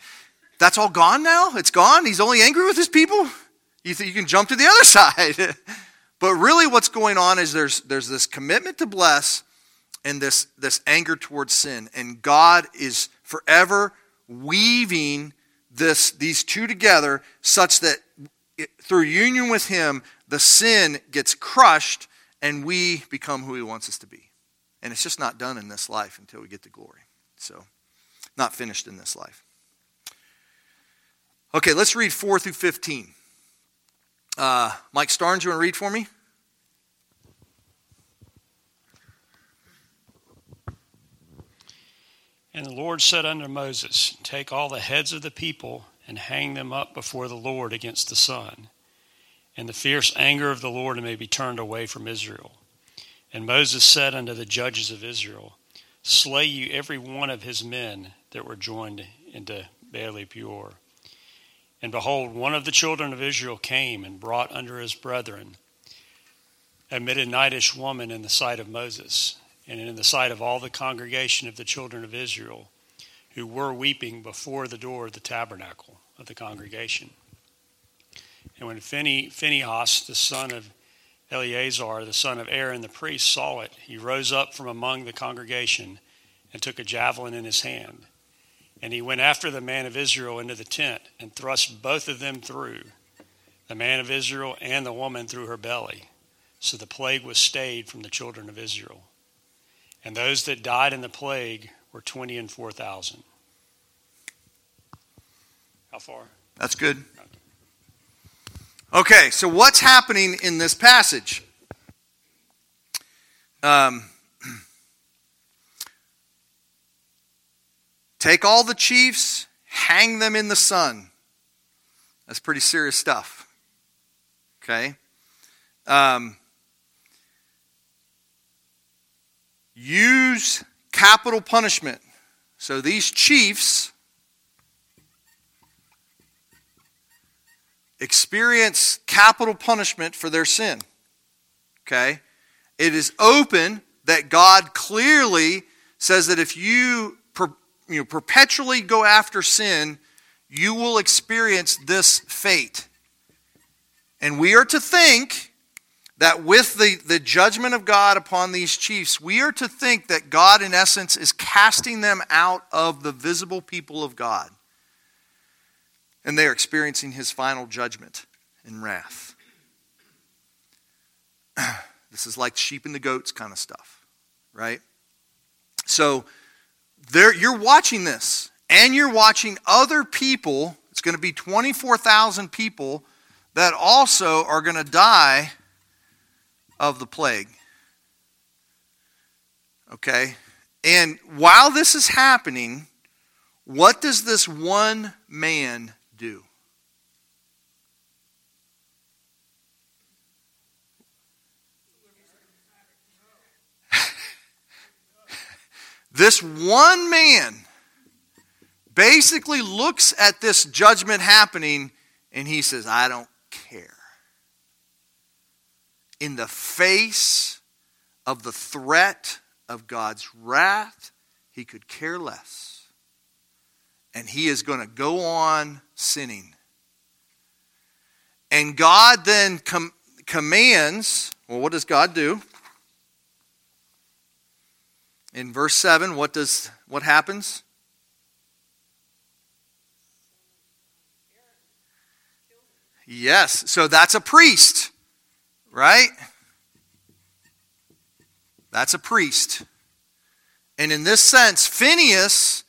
that's all gone now? It's gone? He's only angry with his people? You think you can jump to the other [LAUGHS] side. but really, what's going on is there's, there's this commitment to bless and this, this anger towards sin. And God is forever weaving this, these two together such that it, through union with Him, the sin gets crushed and we become who He wants us to be. And it's just not done in this life until we get to glory. So, not finished in this life. Okay, let's read 4 through 15. Uh, Mike Starnes, you want to read for me? And the Lord said unto Moses, Take all the heads of the people and hang them up before the Lord against the sun. And the fierce anger of the Lord may be turned away from Israel. And Moses said unto the judges of Israel, Slay you every one of his men that were joined into Baal Peor. And behold, one of the children of Israel came and brought under his brethren a Midianitish woman in the sight of Moses, and in the sight of all the congregation of the children of Israel, who were weeping before the door of the tabernacle of the congregation. And when Phinehas, the son of Eleazar, the son of Aaron the priest, saw it, he rose up from among the congregation and took a javelin in his hand. And he went after the man of Israel into the tent and thrust both of them through, the man of Israel and the woman through her belly. So the plague was stayed from the children of Israel. And those that died in the plague were 20 and 4,000. How far? That's good. Okay, so what's happening in this passage? Um, [CLEARS THROAT] take all the chiefs, hang them in the sun. That's pretty serious stuff. Okay? Um, use capital punishment. So these chiefs experience capital punishment for their sin. Okay? It is open that God clearly says that if you, per, you know, perpetually go after sin, you will experience this fate. And we are to think that with the, the judgment of God upon these chiefs, we are to think that God, in essence, is casting them out of the visible people of God and they are experiencing his final judgment and wrath. [CLEARS THROAT] This is like sheep and the goats kind of stuff, right? So you're watching this, and you're watching other people. It's going to be 24,000 people that also are going to die of the plague. Okay? And while this is happening, what does this one man do? [LAUGHS] this one man basically looks at this judgment happening and he says, I don't care. In the face of the threat of God's wrath, he could care less. And he is going to go on sinning. And God then com- commands, well, what does God do? In verse 7, what does what happens? Yes, so that's a priest, right? That's a priest. And in this sense, Phineas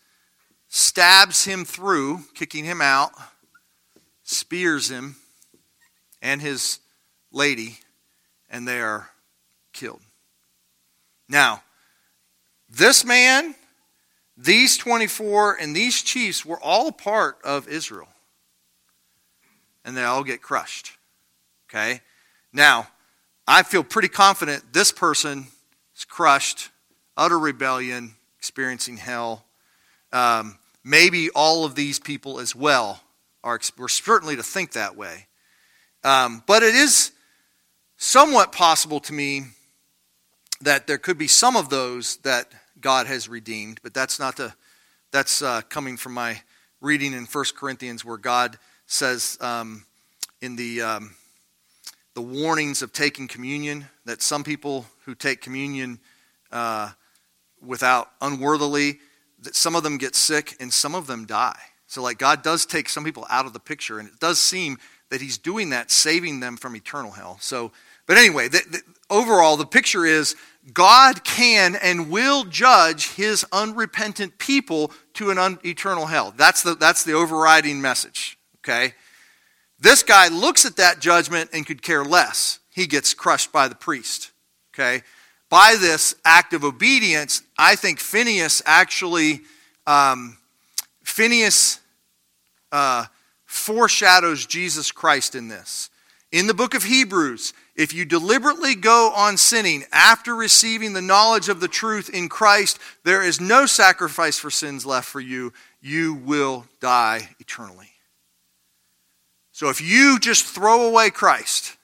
stabs him through, kicking him out, spears him and his lady, and they are killed. Now, this man, these 24, and these chiefs were all part of Israel. And they all get crushed. Okay? Now, I feel pretty confident this person is crushed, utter rebellion, experiencing hell. Um, maybe all of these people as well are, we're certainly to think that way. Um, but it is somewhat possible to me that there could be some of those that God has redeemed, but that's not the that's uh, coming from my reading in 1 Corinthians where God says um, in the um, the warnings of taking communion that some people who take communion uh, without unworthily that some of them get sick and some of them die. So like God does take some people out of the picture, and it does seem that He's doing that, saving them from eternal hell. So, but anyway, the, the, overall, the picture is God can and will judge his unrepentant people to an un- eternal hell. That's the, that's the overriding message, okay? This guy looks at that judgment and could care less. He gets crushed by the priest, okay? By this act of obedience, I think Phineas actually, um, Phineas uh, foreshadows Jesus Christ in this. In the book of Hebrews, if you deliberately go on sinning after receiving the knowledge of the truth in Christ, there is no sacrifice for sins left for you. You will die eternally. So if you just throw away Christ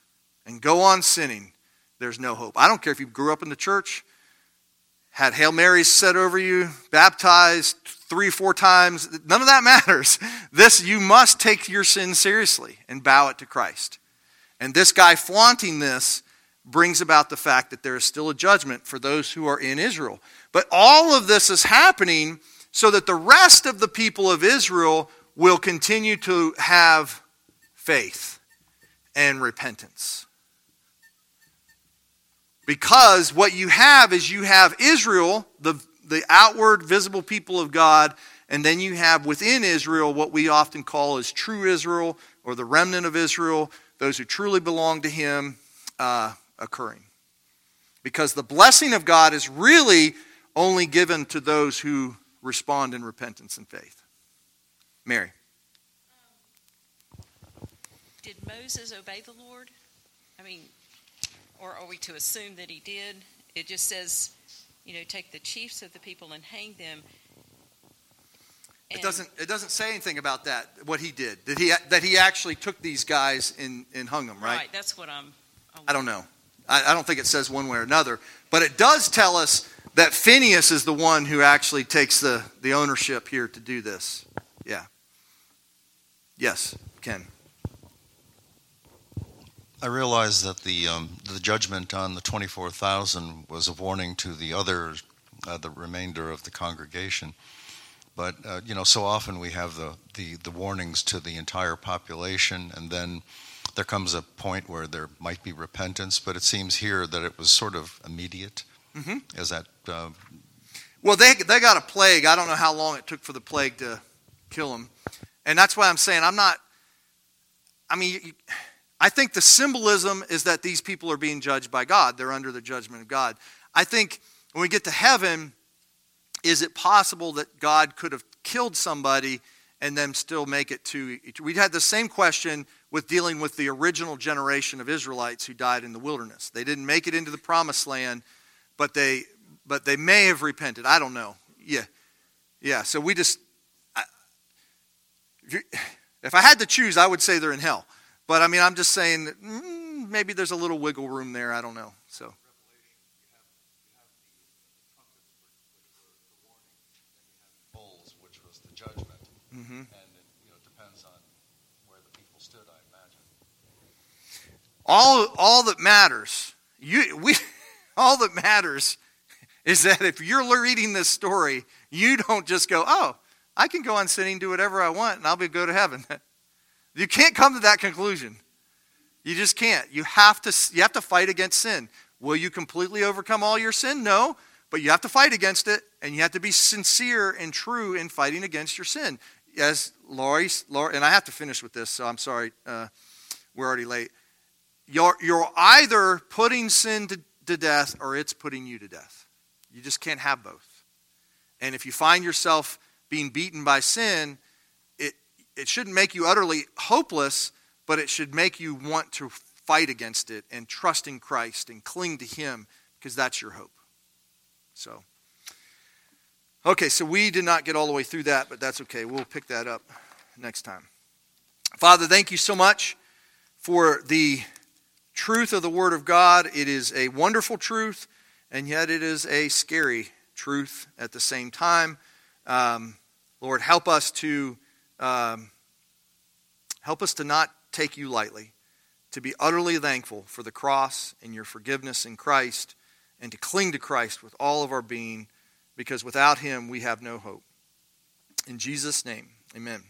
and go on sinning, there's no hope. I don't care if you grew up in the church, had Hail Marys said over you, baptized three four times, none of that matters. [LAUGHS] This, you must take your sin seriously and bow it to Christ. And this guy flaunting this brings about the fact that there is still a judgment for those who are in Israel. But all of this is happening so that the rest of the people of Israel will continue to have faith and repentance. Because what you have is you have Israel, the, the outward visible people of God, and then you have within Israel what we often call as true Israel or the remnant of Israel, those who truly belong to Him, uh, occurring. Because the blessing of God is really only given to those who respond in repentance and faith. Mary. Did Moses obey the Lord? I mean, or are we to assume that he did? It just says, you know, take the chiefs of the people and hang them. It doesn't. It doesn't say anything about that. What he did. That he that he actually took these guys and, and hung them. Right. Right. That's what I'm. I don't know. I, I don't think it says one way or another. But it does tell us that Phineas is the one who actually takes the the ownership here to do this. Yeah. Yes, Ken. I realize that the um, the judgment on the twenty four thousand was a warning to the other, uh, the remainder of the congregation. But uh, you know, so often we have the, the the warnings to the entire population, and then there comes a point where there might be repentance. But it seems here that it was sort of immediate. Mm-hmm. Is that? Uh, Well, they they got a plague. I don't know how long it took for the plague to kill them. And that's why I'm saying I'm not, I mean, I think the symbolism is that these people are being judged by God. They're under the judgment of God. I think when we get to heaven, is it possible that God could have killed somebody and then still make it to. We had the same question with dealing with the original generation of Israelites who died in the wilderness. They didn't make it into the promised land, but they, but they may have repented. I don't know. Yeah. Yeah. So we just. I, if [SIGHS] I had to choose, I would say they're in hell. But I mean, I'm just saying that, mm, maybe there's a little wiggle room there. I don't know. So. Mm-hmm. All, all that matters, you, we, [LAUGHS] all that matters is that if you're reading this story, you don't just go, oh, I can go on sinning, do whatever I want, and I'll be go to heaven. [LAUGHS] you can't come to that conclusion. You just can't. You have to, you have to fight against sin. Will you completely overcome all your sin? No, but you have to fight against it, and you have to be sincere and true in fighting against your sin as Laurie, Laurie, and I have to finish with this, so I'm sorry, uh, we're already late. You're, you're either putting sin to, to death or it's putting you to death. You just can't have both. And if you find yourself being beaten by sin, it shouldn't make you utterly hopeless, but it should make you want to fight against it and trust in Christ and cling to Him because that's your hope. So. Okay, so we did not get all the way through that, but that's okay. We'll pick that up next time. Father, thank you so much for the truth of the Word of God. It is a wonderful truth, and yet it is a scary truth at the same time. Um, Lord, help us to um, help us to not take you lightly, to be utterly thankful for the cross and your forgiveness in Christ, and to cling to Christ with all of our being because without him we have no hope. In Jesus' name, amen.